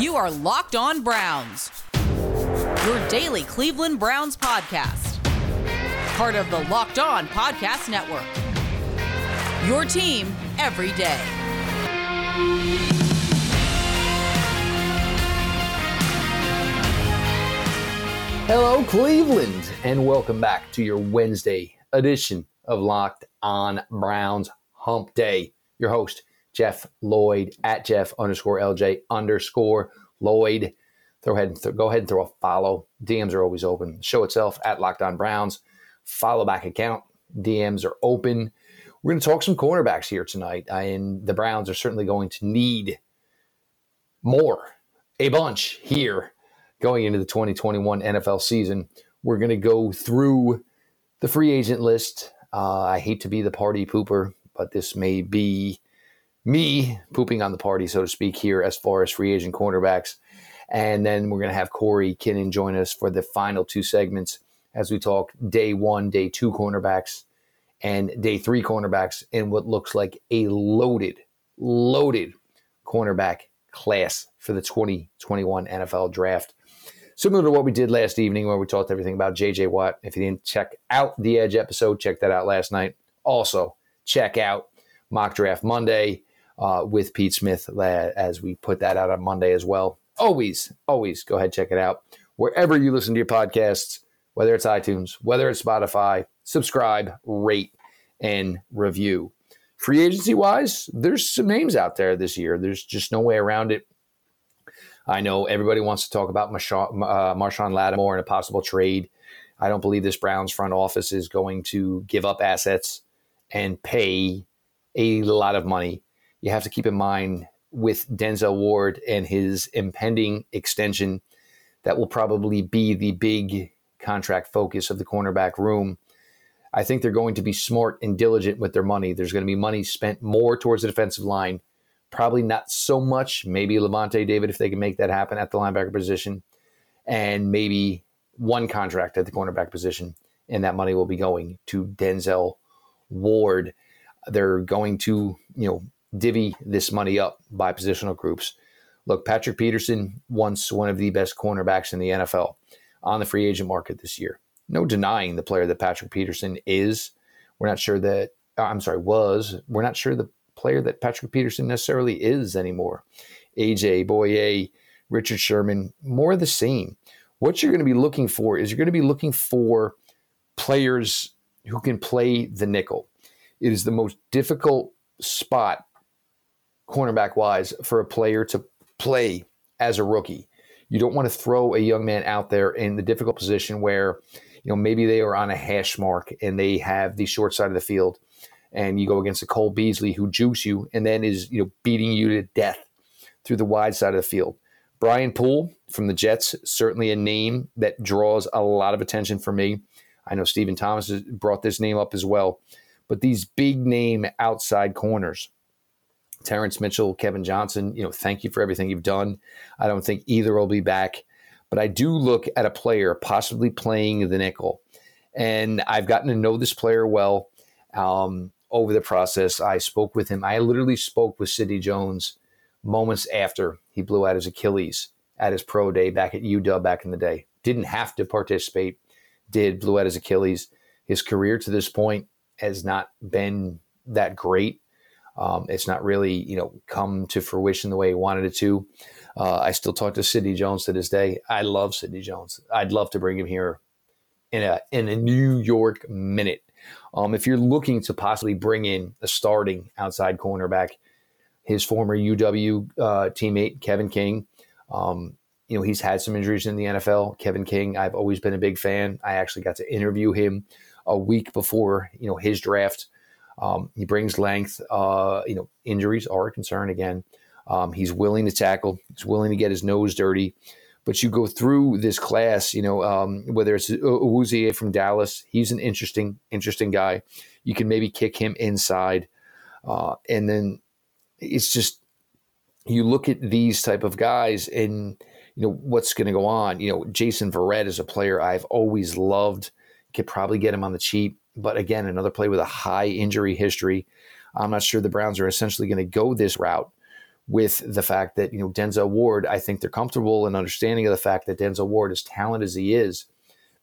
You are Locked On Browns, your daily Cleveland Browns podcast. Part of the Locked On Podcast Network. Your team every day. Hello, Cleveland, and welcome back to your Wednesday edition of Locked On Browns Hump Day. Your host, Jeff Lloyd at Jeff underscore LJ underscore Lloyd. Throw ahead and th- go ahead and throw a follow. DMs are always open. Show itself at Locked On Browns. Follow back account. DMs are open. We're going to talk some cornerbacks here tonight, and the Browns are certainly going to need more, a bunch here going into the 2021 NFL season. We're going to go through the free agent list. Uh, I hate to be the party pooper, but this may be me pooping on the party, so to speak, here as far as free agent cornerbacks. And then we're going to have Corey Kinnan join us for the final two segments as we talk day one, day two cornerbacks, and day three cornerbacks in what looks like a loaded, loaded cornerback class for the 2021 NFL draft similar to what we did last evening where we talked everything about JJ Watt. If you didn't check out the Edge episode, check that out last night. Also, check out Mock Draft Monday uh, with Pete Smith as we put that out on Monday as well. Always, always go ahead and check it out wherever you listen to your podcasts, whether it's iTunes, whether it's Spotify. Subscribe, rate, and review. Free agency wise, there's some names out there this year. There's just no way around it. I know everybody wants to talk about Marshawn, uh, Marshon Lattimore and a possible trade. I don't believe this Browns front office is going to give up assets and pay a lot of money. You have to keep in mind with Denzel Ward and his impending extension, that will probably be the big contract focus of the cornerback room. I think they're going to be smart and diligent with their money. There's going to be money spent more towards the defensive line Probably not so much. Maybe Lavonte David if they can make that happen at the linebacker position, and maybe one contract at the cornerback position, and that money will be going to Denzel Ward. They're going to you know divvy this money up by positional groups. Look, Patrick Peterson, once one of the best cornerbacks in the NFL on the free agent market this year. No denying the player that Patrick Peterson is. We're not sure that, uh, I'm sorry, was. We're not sure the player that Patrick Peterson necessarily is anymore. AJ, Bouye, Richard Sherman, more of the same. What you're going to be looking for is you're going to be looking for players who can play the nickel. It is the most difficult spot, cornerback wise, for a player to play as a rookie. You don't want to throw a young man out there in the difficult position where, you know, maybe they are on a hash mark and they have the short side of the field and you go against a Cole Beasley who jukes you and then is you know beating you to death through the wide side of the field. Brian Poole from the Jets, certainly a name that draws a lot of attention for me. I know Stephen Thomas has brought this name up as well. But these big name outside corners, Terrance Mitchell, Kevin Johnson, you know, thank you for everything you've done. I don't think either will be back. But I do look at a player possibly playing the nickel. And I've gotten to know this player well. Um, over the process. I spoke with him. I literally spoke with Sidney Jones moments after he blew out his Achilles at his pro day back at UW back in the day. Didn't have to participate, did, blew out his Achilles. His career to this point has not been that great. Um, it's not really, you know, come to fruition the way he wanted it to. Uh, I still talk to Sidney Jones to this day. I love Sidney Jones. I'd love to bring him here in a in a New York minute um, if you're looking to possibly bring in a starting outside cornerback, his former UW uh, teammate Kevin King, um, you know he's had some injuries in the NFL. Kevin King, I've always been a big fan. I actually got to interview him a week before you know his draft. Um, he brings length. Uh, you know injuries are a concern again. Um, he's willing to tackle. He's willing to get his nose dirty. But you go through this class, you know, um, whether it's Awuzie from Dallas, he's an interesting, interesting guy. You can maybe kick him inside, uh, and then it's just you look at these type of guys and you know what's going to go on. You know, Jason Verrett is a player I've always loved. Could probably get him on the cheap, but again, another play with a high injury history. I'm not sure the Browns are essentially going to go this route with the fact that, you know, Denzel Ward, I think they're comfortable and understanding of the fact that Denzel Ward, as talented as he is,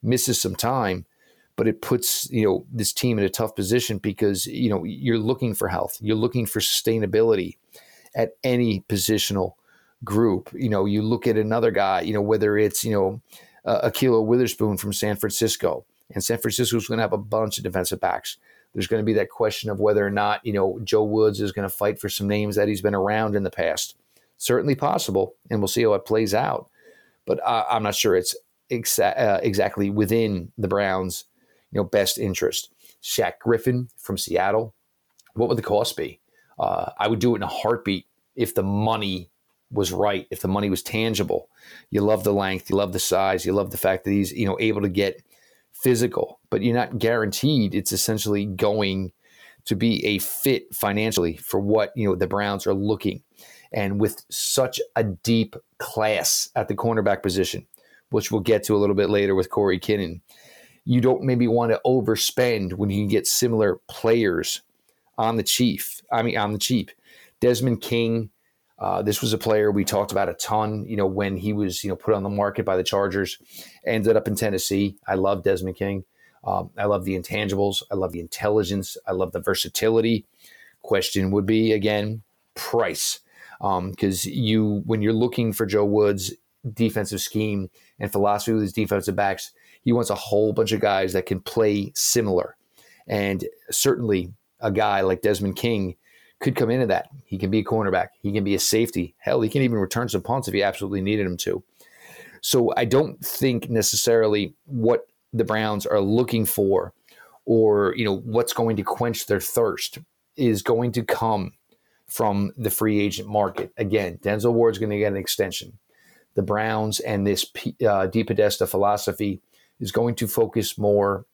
misses some time, but it puts, you know, this team in a tough position because, you know, you're looking for health, you're looking for sustainability at any positional group. You know, you look at another guy, you know, whether it's, you know, uh, Ahkello Witherspoon from San Francisco, and San Francisco's going to have a bunch of defensive backs. There's going to be that question of whether or not, you know, Joe Woods is going to fight for some names that he's been around in the past. Certainly possible, and we'll see how it plays out. But uh, I'm not sure it's exa- uh, exactly within the Browns' you know best interest. Shaq Griffin from Seattle. What would the cost be? Uh, I would do it in a heartbeat if the money was right, if the money was tangible. You love the length, you love the size, you love the fact that he's you know able to get physical, but you're not guaranteed it's essentially going to be a fit financially for what you know the Browns are looking. And with such a deep class at the cornerback position, which we'll get to a little bit later with Corey Kinnan, you don't maybe want to overspend when you can get similar players on the chief. I mean, on the cheap. Desmond King, uh, this was a player we talked about a ton. You know, when he was you know put on the market by the Chargers, ended up in Tennessee. I love Desmond King. Um, I love the intangibles. I love the intelligence. I love the versatility. Question would be again price, because um, you when you're looking for Joe Woods' defensive scheme and philosophy with his defensive backs, he wants a whole bunch of guys that can play similar, and certainly a guy like Desmond King could come into that. He can be a cornerback. He can be a safety. Hell, he can even return some punts if he absolutely needed him to. So I don't think necessarily what the Browns are looking for or, you know, what's going to quench their thirst is going to come from the free agent market. Again, Denzel Ward's going to get an extension. The Browns and this uh, DePodesta philosophy is going to focus more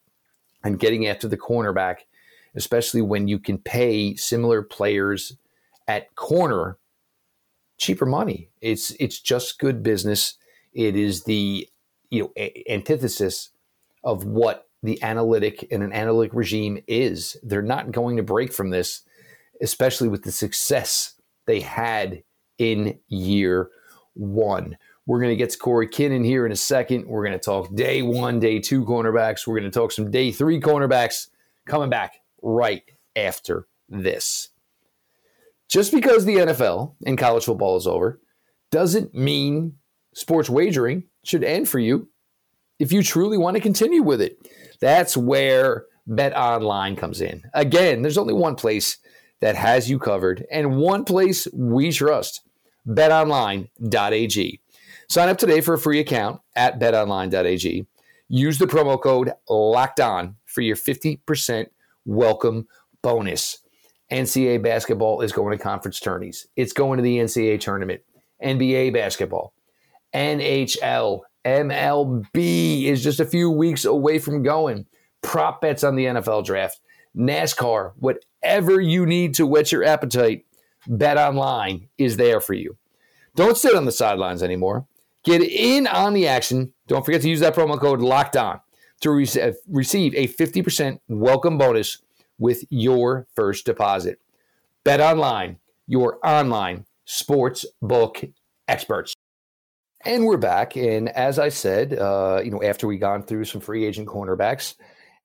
on getting after the cornerback especially when you can pay similar players at corner cheaper money. It's it's just good business. It is the you know a- antithesis of what the analytic and an analytic regime is. They're not going to break from this, especially with the success they had in year one. We're going to get to Corey Kinnan here in a second. We're going to talk day one, day two cornerbacks. We're going to talk some day three cornerbacks coming back right after this. Just because the NFL and college football is over doesn't mean sports wagering should end for you if you truly want to continue with it. That's where Bet Online comes in. Again, there's only one place that has you covered and one place we trust betonline.ag. Sign up today for a free account at betonline.ag. Use the promo code locked on for your 50% welcome bonus. NCAA basketball is going to conference tourneys. It's going to the NCAA tournament. NBA basketball, NHL, MLB is just a few weeks away from going. Prop bets on the NFL draft, NASCAR, whatever you need to whet your appetite, Bet Online is there for you. Don't sit on the sidelines anymore. Get in on the action. Don't forget to use that promo code Locked On to re- receive a 50% welcome bonus with your first deposit. Bet online, your online sports book experts. And we're back. And as I said, uh, you know, after we gone through some free agent cornerbacks,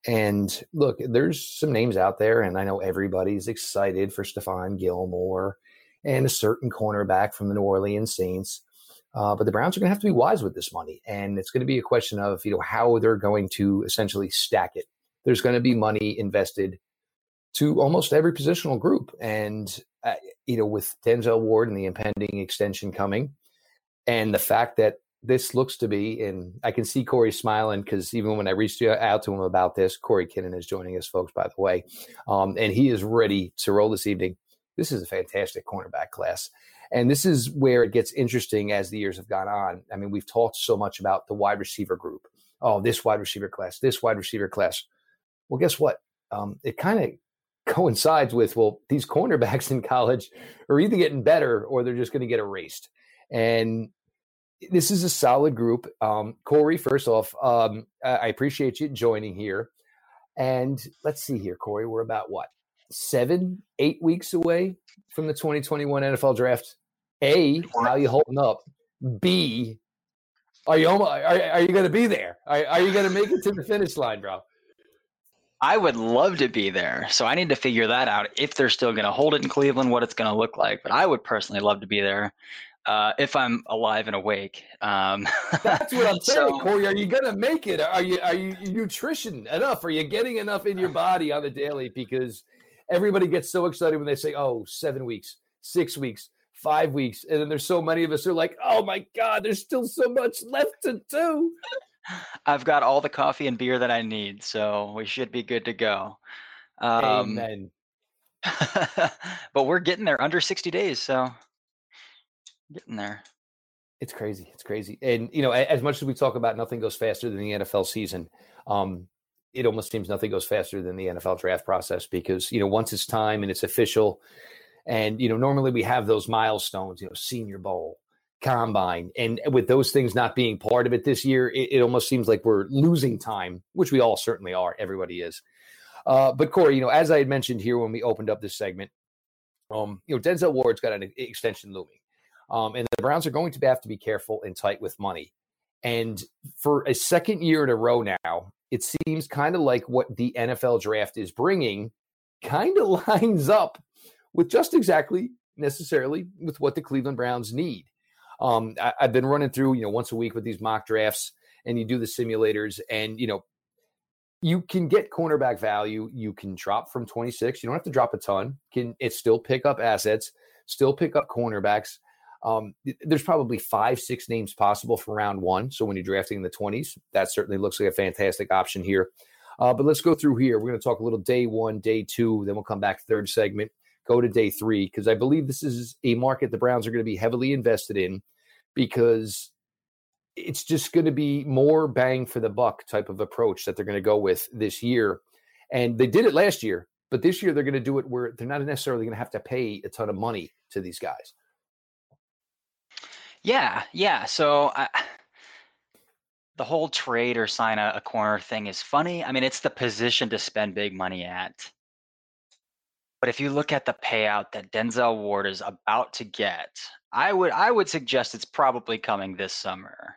and look, there's some names out there, and I know everybody's excited for Stephon Gilmore and a certain cornerback from the New Orleans Saints. Uh, but the Browns are going to have to be wise with this money, and it's going to be a question of you know how they're going to essentially stack it. There's going to be money invested to almost every positional group, and uh, you know with Denzel Ward and the impending extension coming, and the fact that this looks to be, and I can see Corey smiling because even when I reached out to him about this, Corey Kinnan is joining us, folks, by the way, um, and he is ready to roll this evening. This is a fantastic cornerback class. And this is where it gets interesting as the years have gone on. I mean, we've talked so much about the wide receiver group. Oh, this wide receiver class, this wide receiver class. Well, guess what? Um, it kind of coincides with well, these cornerbacks in college are either getting better or they're just going to get erased. And this is a solid group. Um, Corey, first off, um, I appreciate you joining here. And let's see here, Corey, we're about what seven, eight weeks away from the 2021 NFL draft. A, how are you holding up? B, are you are, are you going to be there? Are, are you going to make it to the finish line, bro? I would love to be there. So I need to figure that out if they're still going to hold it in Cleveland, what it's going to look like. But I would personally love to be there uh, if I'm alive and awake. Um, That's what I'm saying, so, Corey. Are you going to make it? Are you are you nutrition enough? Are you getting enough in your body on the daily? Because everybody gets so excited when they say, "Oh, seven weeks, six weeks, five weeks," and then there's so many of us who are like, "Oh my God, there's still so much left to do." I've got all the coffee and beer that I need, so we should be good to go. Um, Amen. but we're getting there under 60 days, so getting there. It's crazy. It's crazy. And you know, as much as we talk about nothing goes faster than the NFL season, um, it almost seems nothing goes faster than the NFL draft process because you know once it's time and it's official, and you know normally we have those milestones, you know, Senior Bowl, combine and with those things not being part of it this year it, it, almost seems like we're losing time which we all certainly are everybody is. Uh, but corey you know as i had mentioned here when we opened up this segment um, you know denzel ward's got an extension looming um, and the browns are going to have to be careful and tight with money. And for a second year in a row now it seems kind of like what the nfl draft is bringing kind of lines up with just exactly necessarily with what the cleveland browns need um, I, have been running through, you know, once a week with these mock drafts, and you do the simulators, and you know, you can get cornerback value. You can drop from 26. You don't have to drop a ton. Can it still pick up assets? Still pick up cornerbacks. Um, there's probably five, six names possible for round one. So when you're drafting in the 20s, that certainly looks like a fantastic option here. Uh, but let's go through here. We're going to talk a little day one, day two, then we'll come back third segment go to day three because I believe this is a market the Browns are going to be heavily invested in because it's just going to be more bang for the buck type of approach that they're going to go with this year. And they did it last year, but this year they're going to do it where they're not necessarily going to have to pay a ton of money to these guys. Yeah, yeah. So I, the whole trade or sign a, a corner thing is funny. I mean, it's the position to spend big money at. But if you look at the payout that Denzel Ward is about to get, I would I would suggest it's probably coming this summer.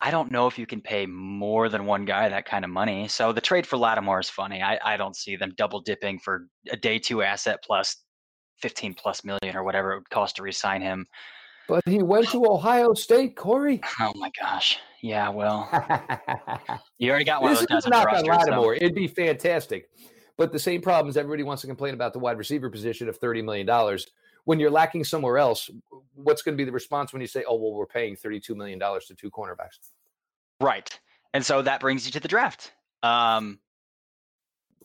I don't know if you can pay more than one guy that kind of money. So the trade for Lattimore is funny. I, I don't see them double dipping for a day two asset plus 15 plus million or whatever it would cost to resign him. But he went to Ohio State, Corey. Oh my gosh. Yeah, well, you already got one this of those guys on the roster. Lattimore. So. It'd be fantastic. But the same problems everybody wants to complain about the wide receiver position of $30 million. When you're lacking somewhere else, what's going to be the response when you say, oh, well, we're paying $32 million to two cornerbacks? Right. And so that brings you to the draft. Um,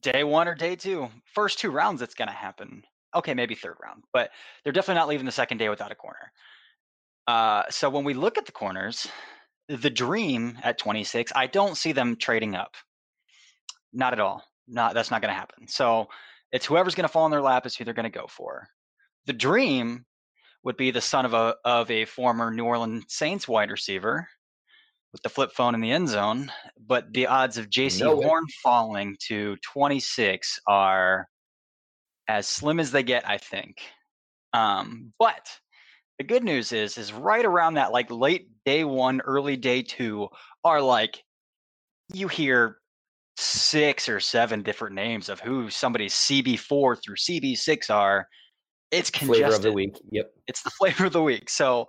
day one or day two, first two rounds, it's going to happen. Okay, maybe third round, but they're definitely not leaving the second day without a corner. Uh, so when we look at the corners, the dream at 26, I don't see them trading up. Not at all not that's not going to happen. So it's whoever's going to fall in their lap is who they're going to go for. The dream would be the son of a of a former New Orleans Saints wide receiver with the flip phone in the end zone, but the odds of Jaycee no Horn falling to 26 are as slim as they get, I think. Um, but the good news is, is right around that like late day one, early day two are like you hear six or seven different names of who somebody's CB4 through CB6 are, it's congested. Flavor of the week. Yep. It's the flavor of the week. So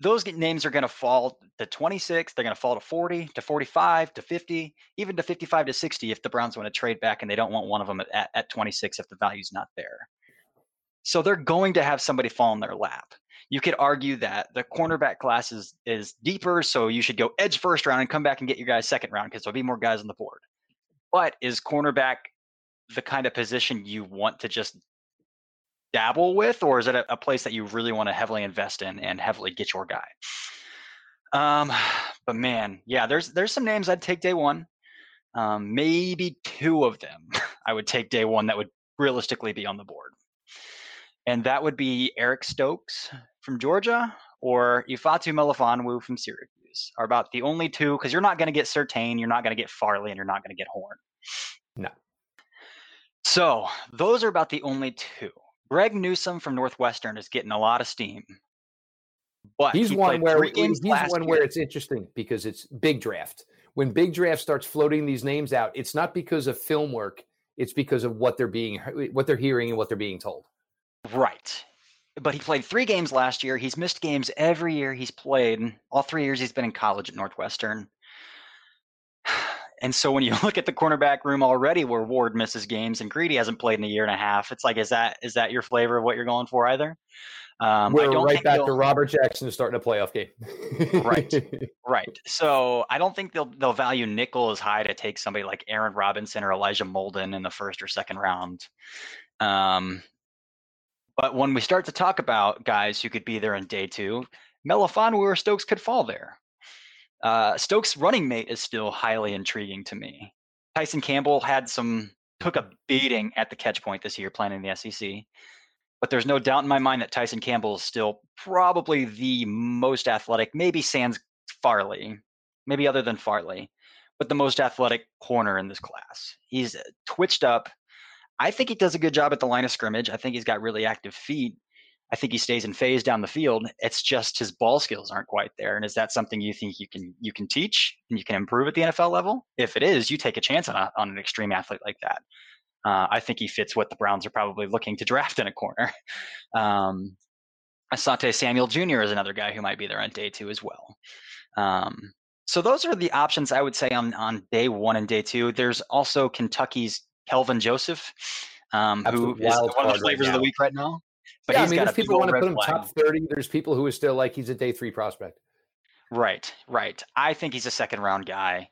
those names are going to fall to 26. They're going to fall to 40, to 45, to 50, even to 55 to 60 if the Browns want to trade back and they don't want one of them at, at 26 if the value's not there. So they're going to have somebody fall in their lap. You could argue that the cornerback class is, is deeper, so you should go edge first round and come back and get your guys second round because there'll be more guys on the board. But is cornerback the kind of position you want to just dabble with, or is it a, a place that you really want to heavily invest in and heavily get your guy? Um, but man, yeah, there's there's some names I'd take day one. Um, maybe two of them I would take day one that would realistically be on the board. And that would be Eric Stokes from Georgia or Ifeatu Melifonwu from Syracuse are about the only two because you're not going to get Surtain, you're not going to get Farley, and you're not going to get Horn. No. So those are about the only two. Greg Newsome from Northwestern is getting a lot of steam. But he's he one where he's one year. where it's interesting because it's big draft. When big draft starts floating these names out, it's not because of film work; it's because of what they're being, what they're hearing, and what they're being told. Right. But he played three games last year. He's missed games every year he's played. All three years he's been in college at Northwestern. And so when you look at the cornerback room already, where Ward misses games and Greedy hasn't played in a year and a half, it's like, is that is that your flavor of what you're going for either? Um, We're right back to Robert Jackson starting a playoff game. right, right. So I don't think they'll they'll value nickel as high to take somebody like Aaron Robinson or Elijah Molden in the first or second round. Um, but when we start to talk about guys who could be there in day two, Melifonwu or Stokes could fall there. Uh, Stokes' running mate is still highly intriguing to me. Tyson Campbell had some took a beating at the catch point this year playing in the SEC, but there's no doubt in my mind that Tyson Campbell is still probably the most athletic, maybe sans Farley, maybe other than Farley, but the most athletic corner in this class. He's twitched up. I think he does a good job at the line of scrimmage. I think he's got really active feet. I think he stays in phase down the field. It's just his ball skills aren't quite there. And is that something you think you can you can teach and you can improve at the NFL level? If it is, you take a chance on a, on an extreme athlete like that. Uh, I think he fits what the Browns are probably looking to draft in a corner. Um, Asante Samuel Jr. is another guy who might be there on day two as well. Um, so those are the options I would say on on day one and day two. There's also Kentucky's Kelvin Joseph, um, who is one of the flavors right of the week right now. But yeah, I mean, there's people want to put him flag. top 30. There's people who are still like he's a day three prospect. Right, right. I think he's a second round guy.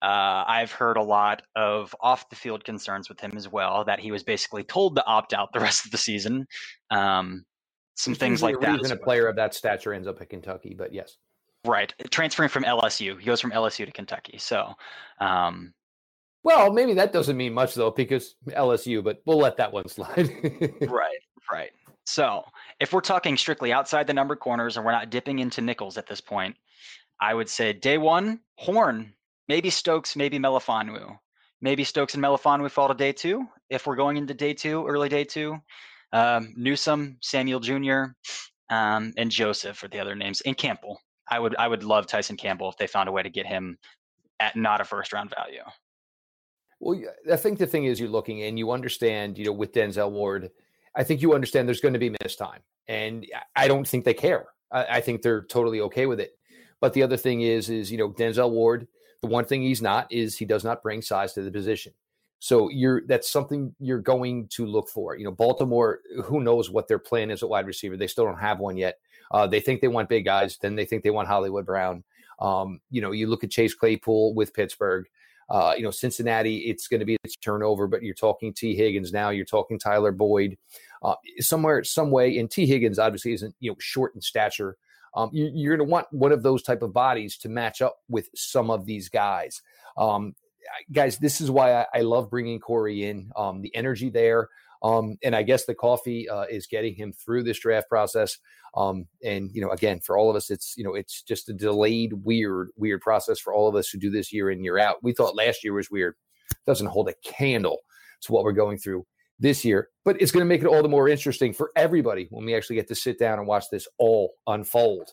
Uh, I've heard a lot of off the field concerns with him as well, that he was basically told to opt out the rest of the season. Um, some it's things like that. Even a player of that stature ends up at Kentucky, but yes. Right. Transferring from LSU. He goes from LSU to Kentucky. So, um, well, maybe that doesn't mean much though, because LSU, but we'll let that one slide. right. Right. So if we're talking strictly outside the number corners and we're not dipping into nickels at this point, I would say day one, Horn, maybe Stokes, maybe Melifonwu. Maybe Stokes and Melifonwu fall to day two. If we're going into day two, early day two, um, Newsome, Samuel Jr., um, and Joseph are the other names, and Campbell. I would I would love Tyson Campbell if they found a way to get him at not a first round value. Well, I think the thing is you're looking and you understand, you know, with Denzel Ward – I think you understand there's going to be missed time. And I don't think they care. I, I, think they're totally okay with it. But the other thing is, is, you know, Denzel Ward, the one thing he's not is he does not bring size to the position. So you're that's something you're going to look for. You know, Baltimore, who knows what their plan is at wide receiver? They still don't have one yet. Uh, they think they want big guys, then they think they want Hollywood Brown. Um, you know, you look at Chase Claypool with Pittsburgh. Uh, you know, Cincinnati, it's going to be its turnover, but you're talking Tee Higgins now. You're talking Tyler Boyd. Uh, somewhere, some way, and Tee Higgins obviously isn't you know short in stature. Um, you, are going to want one of those type of bodies to match up with some of these guys. Um, guys, this is why I, I love bringing Corey in. Um, the energy there. Um, and I guess the coffee uh, is getting him through this draft process. Um, and you know, again, for all of us, it's you know, it's just a delayed, weird, weird process for all of us who do this year in year out. We thought last year was weird. Doesn't hold a candle to what we're going through this year, but it's going to make it all the more interesting for everybody when we actually get to sit down and watch this all unfold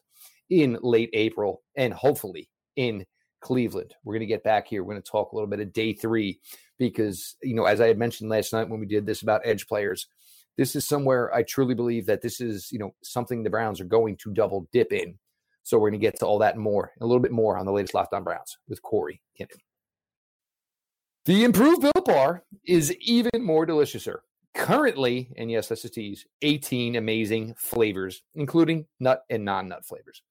in late April and hopefully in Cleveland. We're going to get back here. We're going to talk a little bit of day three because, you know, as I had mentioned last night when we did this about edge players, this is somewhere I truly believe that this is, you know, something the Browns are going to double dip in. So we're going to get to all that and more, a little bit more on the latest Locked On Browns with Corey Kinnan. The improved Built Bar is even more deliciouser. Currently, and yes, that's a tease, 18 amazing flavors, including nut and non nut flavors.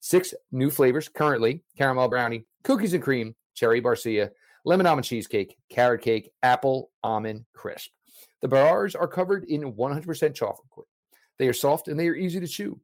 Six new flavors currently caramel brownie, cookies and cream, cherry barcia, lemon almond cheesecake, carrot cake, apple almond crisp. The bars are covered in 100% chocolate. They are soft and they are easy to chew.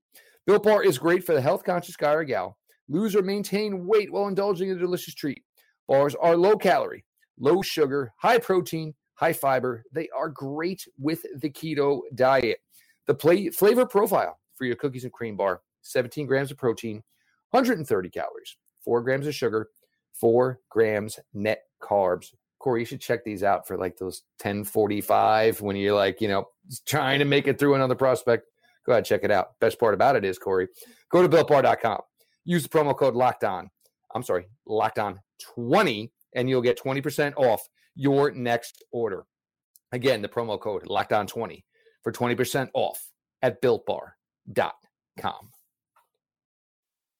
Built Bar is great for the health conscious guy or gal. Lose or maintain weight while indulging in a delicious treat. Bars are low calorie, low sugar, high protein, high fiber. They are great with the keto diet. The play, flavor profile for your cookies and cream bar 17 grams of protein, 130 calories, 4 grams of sugar, 4 grams net carbs Corey, you should check these out for like those 1045 when you're like, you know, trying to make it through another prospect. Go ahead, check it out. Best part about it is, Corey, go to builtbar.com. Use the promo code locked on. I'm sorry, locked on 20, and you'll get 20% off your next order. Again, the promo code locked on 20 for 20% off at builtbar.com.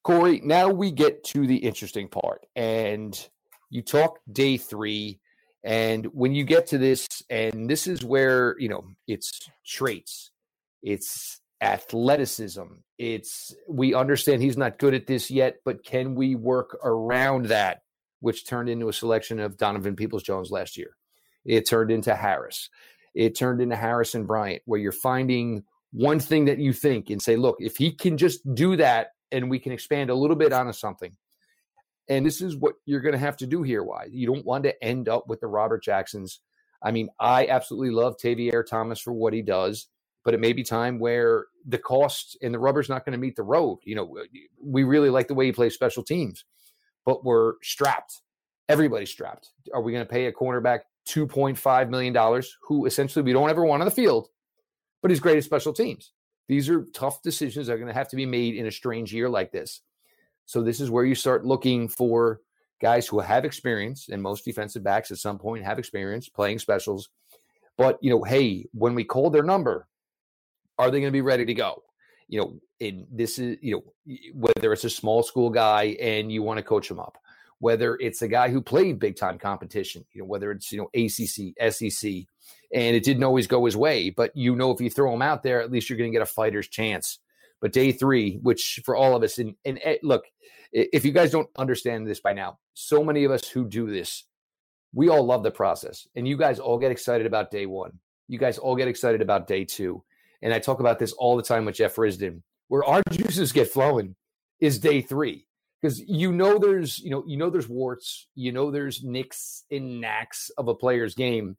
Corey, now we get to the interesting part. And you talk day three. And when you get to this, and this is where, you know, it's traits, it's athleticism, it's we understand he's not good at this yet, but can we work around that, which turned into a selection of Donovan Peoples Jones last year? It turned into Harris. It turned into Harrison Bryant, where you're finding one thing that you think and say, look, if he can just do that and we can expand a little bit onto something. And this is what you're going to have to do here. Why? You don't want to end up with the Robert Jacksons. I mean, I absolutely love Tavierre Thomas for what he does, but it may be time where the cost and the rubber's not going to meet the road. You know, we really like the way he plays special teams, but we're strapped. Everybody's strapped. Are we going to pay a cornerback $2.5 million who essentially we don't ever want on the field, but he's great at special teams? These are tough decisions that are going to have to be made in a strange year like this. So this is where you start looking for guys who have experience, and most defensive backs at some point have experience playing specials. But you know, hey, when we call their number, are they going to be ready to go? You know, and this is you know whether it's a small school guy and you want to coach him up, whether it's a guy who played big time competition, you know, whether it's you know ACC, SEC, and it didn't always go his way. But you know, if you throw him out there, at least you're going to get a fighter's chance. But day three, which for all of us, and, and eh, look, if you guys don't understand this by now, so many of us who do this, we all love the process, and you guys all get excited about day one. You guys all get excited about day two, and I talk about this all the time with Jeff Risdon. Where our juices get flowing is day three because you know there's you know you know there's warts, you know there's nicks and knacks of a player's game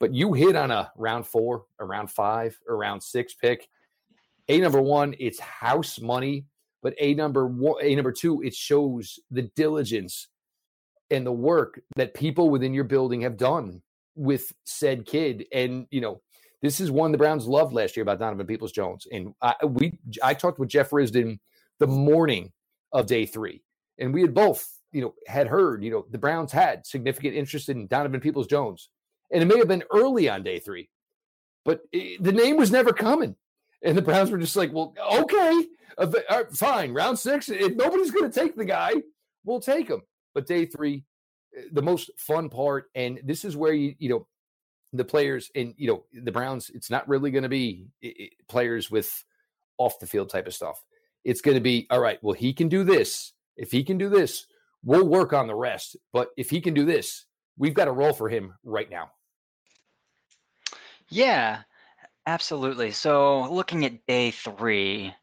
but you hit on a round four, a round five, or round six pick. A number one, it's house money, but a number one, a number two, it shows the diligence and the work that people within your building have done with said kid. And you know, this is one the Browns loved last year about Donovan Peoples Jones. And I, we, I talked with Jeff Risdon the morning of day three, and we had both, you know, had heard, you know, the Browns had significant interest in Donovan Peoples Jones and it may have been early on day three, but it, the name was never coming. And the Browns were just like, well, okay, uh, uh, fine, round six. If nobody's going to take the guy, we'll take him. But day three, uh, the most fun part, and this is where you, you know, the players and you know the Browns. It's not really going to be players with off the field type of stuff. It's going to be all right. Well, he can do this. If he can do this, we'll work on the rest. But if he can do this, we've got a role for him right now. Yeah, absolutely. So looking at day three,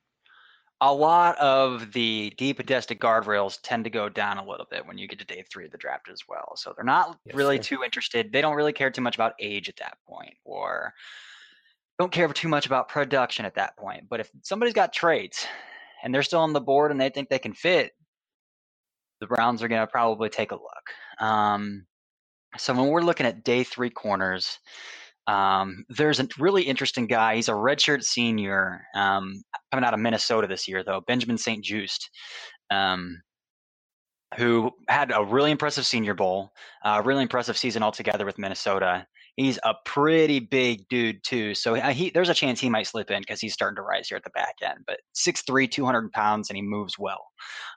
a lot of the deep pedestrian guardrails tend to go down a little bit when you get to day three of the draft as well. So they're not yes, really sir. too interested. They don't really care too much about age at that point, or don't care too much about production at that point. But if somebody's got traits and they're still on the board and they think they can fit, the Browns are going to probably take a look. Um, so when we're looking at day three corners, um, there's a really interesting guy. He's a redshirt senior um, coming out of Minnesota this year, though, Benjamin St-Juste, um, who had a really impressive Senior Bowl, a really impressive season altogether with Minnesota. He's a pretty big dude too, so uh, he, there's a chance he might slip in because he's starting to rise here at the back end. But 6'3", 200 pounds, and he moves well.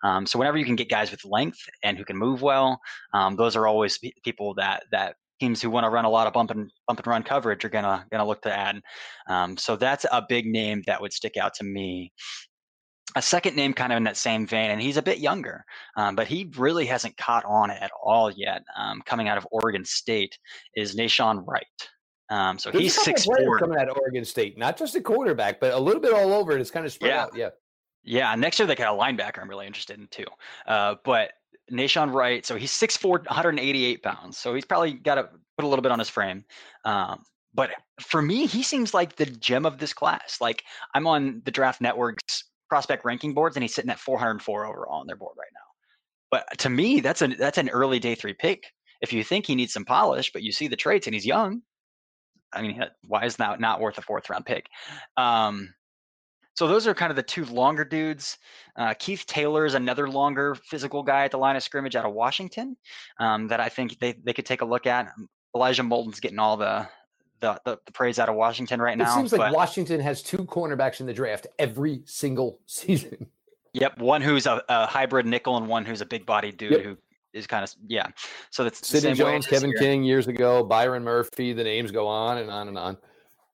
Um, so whenever you can get guys with length and who can move well, um, those are always people that that teams who want to run a lot of bump and bump and run coverage are gonna gonna look to add. Um, so that's a big name that would stick out to me. A second name, kind of in that same vein, and he's a bit younger, um, but he really hasn't caught on at all yet. Um, coming out of Oregon State is Nahshon Wright. Um, so There's he's six four. Coming out of Oregon State, not just a quarterback, but a little bit all over. It's kind of spread yeah. out. Yeah. Yeah, next year they got a linebacker. I'm really interested in too. Uh, but Nahshon Wright, so he's 6'4", 188 pounds. So he's probably got to put a little bit on his frame. Um, but for me, he seems like the gem of this class. Like I'm on the Draft Network's prospect ranking boards, and he's sitting at 404 overall on their board right now. But to me, that's a that's an early day three pick. if you think he needs some polish, but you see the traits and he's young, I mean, why is that not worth a fourth round pick? Um, so those are kind of the two longer dudes. Uh, Keith Taylor is another longer physical guy at the line of scrimmage out of Washington um, that I think they, they could take a look at. Elijah Molden's getting all the the, the, the praise out of Washington right now. It seems like Washington has two cornerbacks in the draft every single season. Yep, one who's a, a hybrid nickel and one who's a big body dude yep. who is kind of yeah. So that's Sidney Jones, Kevin year. King years ago, Byron Murphy. The names go on and on and on.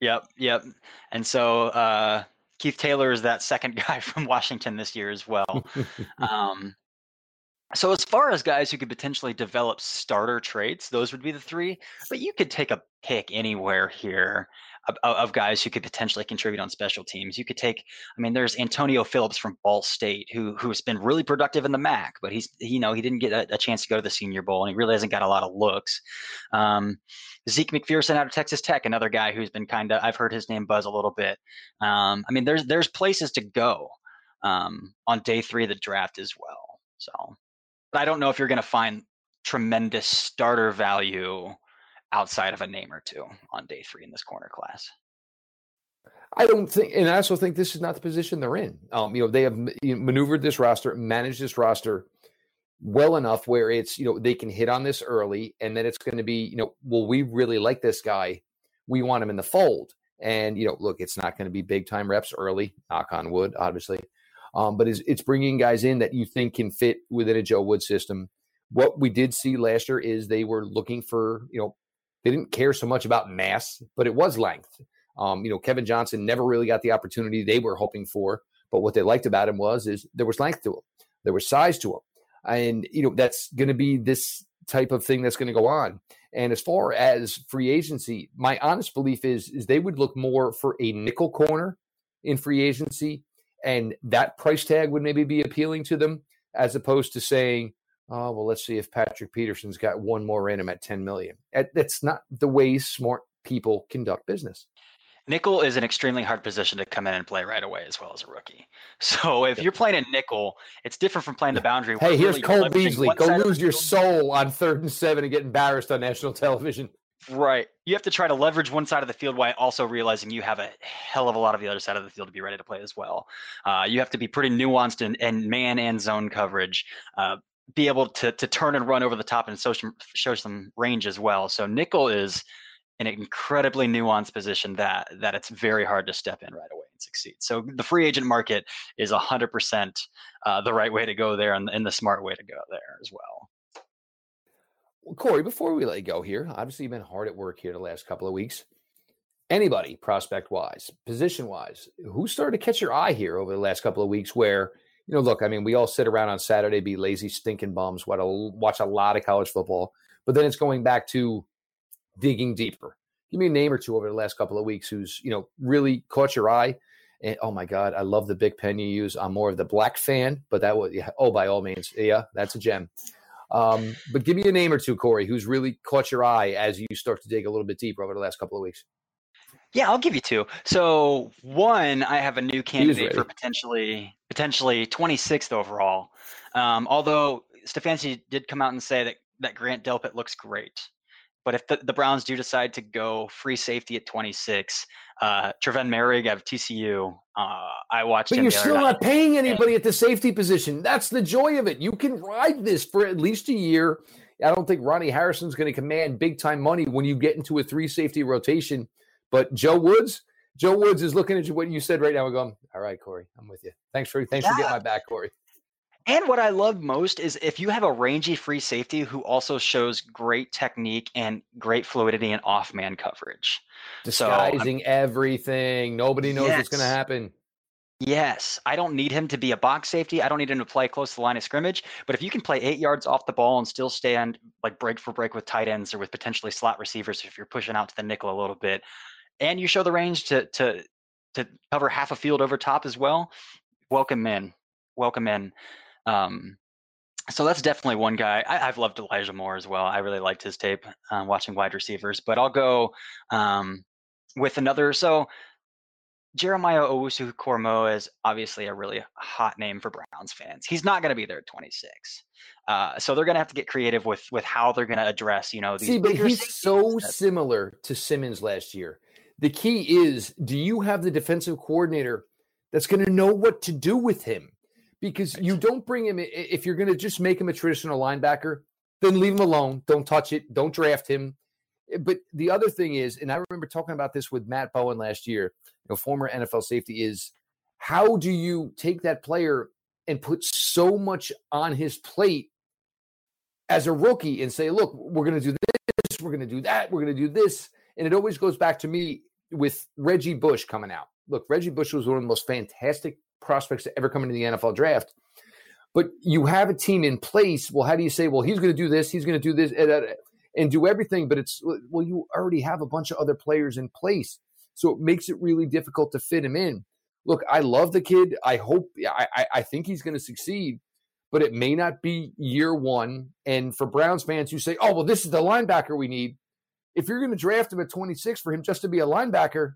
Yep, yep. And so uh, Keith Taylor is that second guy from Washington this year as well. um, so as far as guys who could potentially develop starter traits, those would be the three. But you could take a pick anywhere here of, of, guys who could potentially contribute on special teams. You could take, I mean, there's Antonio Phillips from Ball State who who's been really productive in the MAC, but he's you know he didn't get a, a chance to go to the Senior Bowl and he really hasn't got a lot of looks. Um, Zech McPhearson out of Texas Tech, another guy who's been kind of I've heard his name buzz a little bit. Um, I mean, there's there's places to go um, on day three of the draft as well. So but I don't know if you're going to find tremendous starter value outside of a name or two on day three in this corner class. I don't think, and I also think this is not the position they're in. Um, you know, they have maneuvered this roster, managed this roster well enough where it's you know they can hit on this early, and then it's going to be you know, well, we really like this guy, we want him in the fold, and you know, look, it's not going to be big time reps early. Knock on wood, obviously. Um, but it's, it's bringing guys in that you think can fit within a Joe Wood system. What we did see last year is they were looking for, you know, they didn't care so much about mass, but it was length. Um, you know, Kevin Johnson never really got the opportunity they were hoping for, but what they liked about him was is there was length to him, there was size to him, and you know that's going to be this type of thing that's going to go on. And as far as free agency, my honest belief is is they would look more for a nickel corner in free agency and that price tag would maybe be appealing to them as opposed to saying, oh, well, let's see if Patrick Peterson's got one more in him at 10 million. That's not the way smart people conduct business. Nickel is an extremely hard position to come in and play right away as well as a rookie. So if you're playing a nickel, it's different from playing the boundary. Hey, here's really Cole Beasley. Go lose your soul on third and seven and get embarrassed on national television. Right. You have to try to leverage one side of the field while also realizing you have a hell of a lot of the other side of the field to be ready to play as well. Uh, you have to be pretty nuanced in, in man and zone coverage, uh, be able to, to turn and run over the top and show some, show some range as well. So nickel is an incredibly nuanced position that that it's very hard to step in right away and succeed. So the free agent market is 100% uh, the right way to go there and, and the smart way to go there as well. Well, Corey, before we let you go here, obviously you've been hard at work here the last couple of weeks. Anybody, prospect wise, position wise, who started to catch your eye here over the last couple of weeks where, you know, look, I mean, we all sit around on Saturday, be lazy, stinking bums, watch a lot of college football, but then it's going back to digging deeper. Give me a name or two over the last couple of weeks who's, you know, really caught your eye. And oh my God, I love the big pen you use. I'm more of the black fan, but that was, yeah, oh, by all means. Yeah, that's a gem. Um, but give me a name or two, Corey, who's really caught your eye as you start to dig a little bit deeper over the last couple of weeks. Yeah, I'll give you two. So one, I have a new candidate for potentially potentially 26th overall. Um, although Stefanski did come out and say that that Grant Delpit looks great. But if the, the Browns do decide to go free safety at 26, uh, Trevon Moehrig of TCU, uh, I watched. But you're still not paying anybody at the safety position. That's the joy of it. You can ride this for at least a year. I don't think Ronnie Harrison's going to command big time money when you get into a three safety rotation. But Joe Woods, Joe Woods is looking at you, what you said right now and going, "All right, Corey, I'm with you. Thanks for thanks yeah. for getting my back, Corey." And what I love most is if you have a rangy free safety who also shows great technique and great fluidity and off man coverage. Disguising so, everything. Nobody knows yes. what's going to happen. Yes, I don't need him to be a box safety. I don't need him to play close to the line of scrimmage. But if you can play eight yards off the ball and still stand like break for break with tight ends or with potentially slot receivers, if you're pushing out to the nickel a little bit, and you show the range to to to cover half a field over top as well, welcome in, welcome in. Um, so that's definitely one guy. I, have loved Elijah Moore as well. I really liked his tape uh, watching wide receivers. But I'll go um, with another. So Jeremiah Owusu Koramoah is obviously a really hot name for Browns fans. He's not going to be there at 26. Uh, so they're going to have to get creative with with how they're going to address, you know, these See, but he's so similar to Simmons last year. The key is do you have the defensive coordinator that's going to know what to do with him? Because you don't bring him if you're going to just make him a traditional linebacker, then leave him alone. Don't touch it. Don't draft him. But the other thing is, and I remember talking about this with Matt Bowen last year, you know, former NFL safety, is how do you take that player and put so much on his plate as a rookie and say, look, we're going to do this, we're going to do that, we're going to do this. And it always goes back to me with Reggie Bush coming out. Look, Reggie Bush was one of the most fantastic prospects to ever come into the NFL draft. But you have a team in place. Well, how do you say, well, he's going to do this, he's going to do this, uh, and do everything? But it's, well, you already have a bunch of other players in place. So it makes it really difficult to fit him in. Look, I love the kid. I hope, I, I think he's going to succeed, but it may not be year one. And for Browns fans who say, oh, well, this is the linebacker we need. If you're going to draft him at 26 for him just to be a linebacker,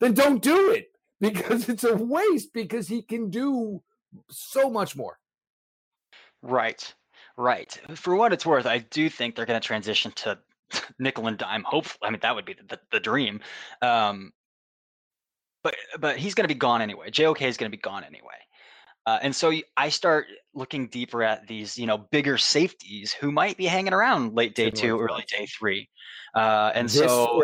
then don't do it because it's a waste because he can do so much more. Right. Right. For what it's worth, I do think they're going to transition to nickel and dime. Hopefully, I mean that would be the, the dream. Um, but but he's going to be gone anyway. JOK is going to be gone anyway. Uh, and so I start looking deeper at these, you know, bigger safeties who might be hanging around late day two, early day three. Uh, and this so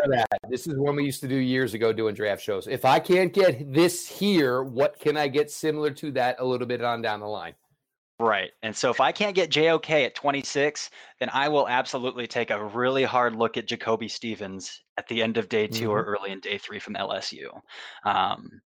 this is one we used to do years ago doing draft shows. If I can't get this here, what can I get similar to that a little bit on down the line? Right. And so if I can't get JOK at 26, then I will absolutely take a really hard look at Jacoby Stevens at the end of day 2 mm-hmm. or early in day three from LSU. Um,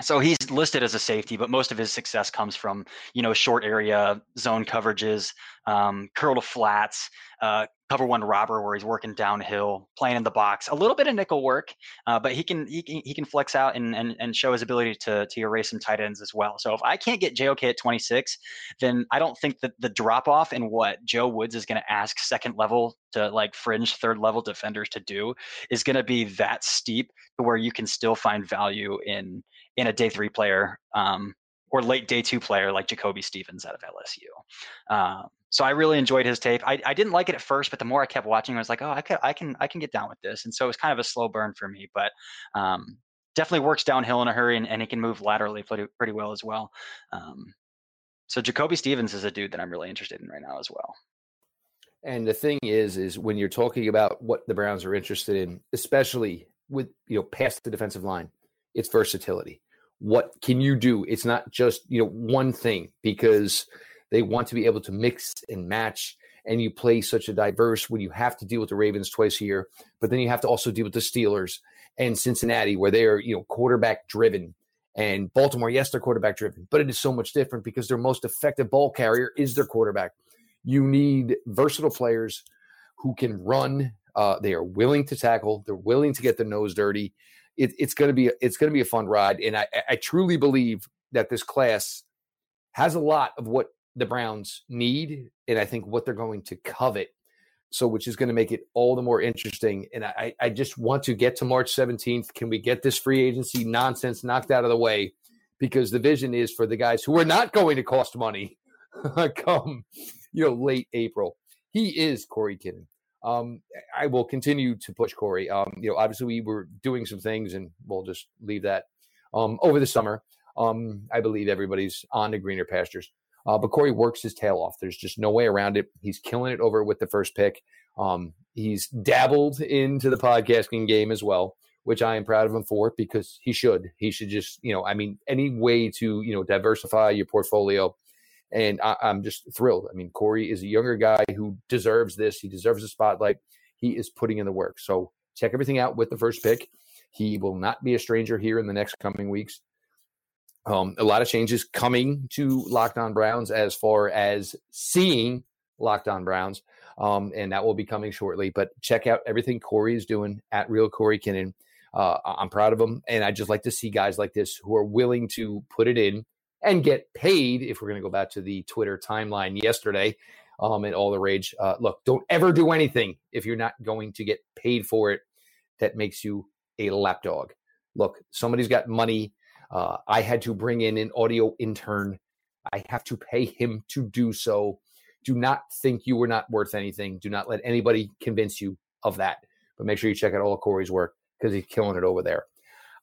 so he's listed as a safety, but most of his success comes from you know short area zone coverages, um, curl to flats, uh, cover one robber where he's working downhill, playing in the box, a little bit of nickel work, uh, but he can he can he can flex out and, and and show his ability to to erase some tight ends as well. So if I can't get JOK at 26, then I don't think that the drop off in what Joe Woods is going to ask second level to like fringe third level defenders to do is going to be that steep to where you can still find value in in a day three player um, or late day two player like Jacoby Stevens out of LSU. Um, so I really enjoyed his tape. I, I didn't like it at first, but the more I kept watching, I was like, oh, I can I can I can get down with this. And so it was kind of a slow burn for me, but um, definitely works downhill in a hurry, and, and he can move laterally pretty pretty well as well. Um, so Jacoby Stevens is a dude that I'm really interested in right now as well. And the thing is, is when you're talking about what the Browns are interested in, especially with you know past the defensive line, it's versatility. What can you do? It's not just you know one thing because they want to be able to mix and match. And you play such a diverse when you have to deal with the Ravens twice a year, but then you have to also deal with the Steelers and Cincinnati, where they are you know quarterback driven. And Baltimore, yes, they're quarterback driven, but it is so much different because their most effective ball carrier is their quarterback. You need versatile players who can run. Uh, they are willing to tackle. They're willing to get their nose dirty. It, it's going to be it's going to be a fun ride, and I, I truly believe that this class has a lot of what the Browns need, and I think what they're going to covet. So, which is going to make it all the more interesting. And I, I just want to get to March 17th. Can we get this free agency nonsense knocked out of the way? Because the vision is for the guys who are not going to cost money come, you know, late April. He is Corey Kinnan. Um, I will continue to push Corey. Um, you know, obviously we were doing some things, and we'll just leave that um, over the summer. Um, I believe everybody's on the greener pastures. Uh, but Corey works his tail off. There's just no way around it. He's killing it over with the first pick. Um, he's dabbled into the podcasting game as well, which I am proud of him for because he should. He should just, you know, I mean, any way to, you know, diversify your portfolio. And I, I'm just thrilled. I mean, Corey is a younger guy who deserves this. He deserves a spotlight. He is putting in the work. So check everything out with the first pick. He will not be a stranger here in the next coming weeks. Um, a lot of changes coming to Locked On Browns as far as seeing Locked On Browns, um, and that will be coming shortly. But check out everything Corey is doing at Real Corey Kinnan. Uh, I'm proud of him, and I just like to see guys like this who are willing to put it in and get paid. If we're going to go back to the Twitter timeline yesterday, um, and all the rage. Uh, look, don't ever do anything if you're not going to get paid for it. That makes you a lapdog. look, somebody's got money. Uh, I had to bring in an audio intern. I have to pay him to do so. Do not think you were not worth anything. Do not let anybody convince you of that. But make sure you check out all of Corey's work because he's killing it over there.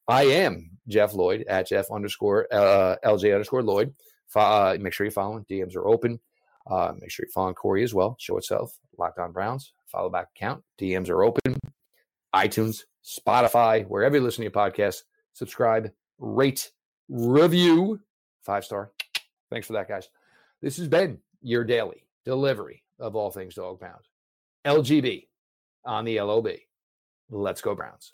I am Jeff Lloyd at Jeff underscore uh, LJ underscore Lloyd. Uh, make sure you follow. DMs are open. Uh, make sure you follow Corey as well. Show itself. Locked on Browns. Follow back account. DMs are open. iTunes, Spotify, wherever you listen to your podcast. Subscribe, rate, review. Five star. Thanks for that, guys. This has been your daily delivery of all things dog pound. LGB on the LOB. Let's go, Browns.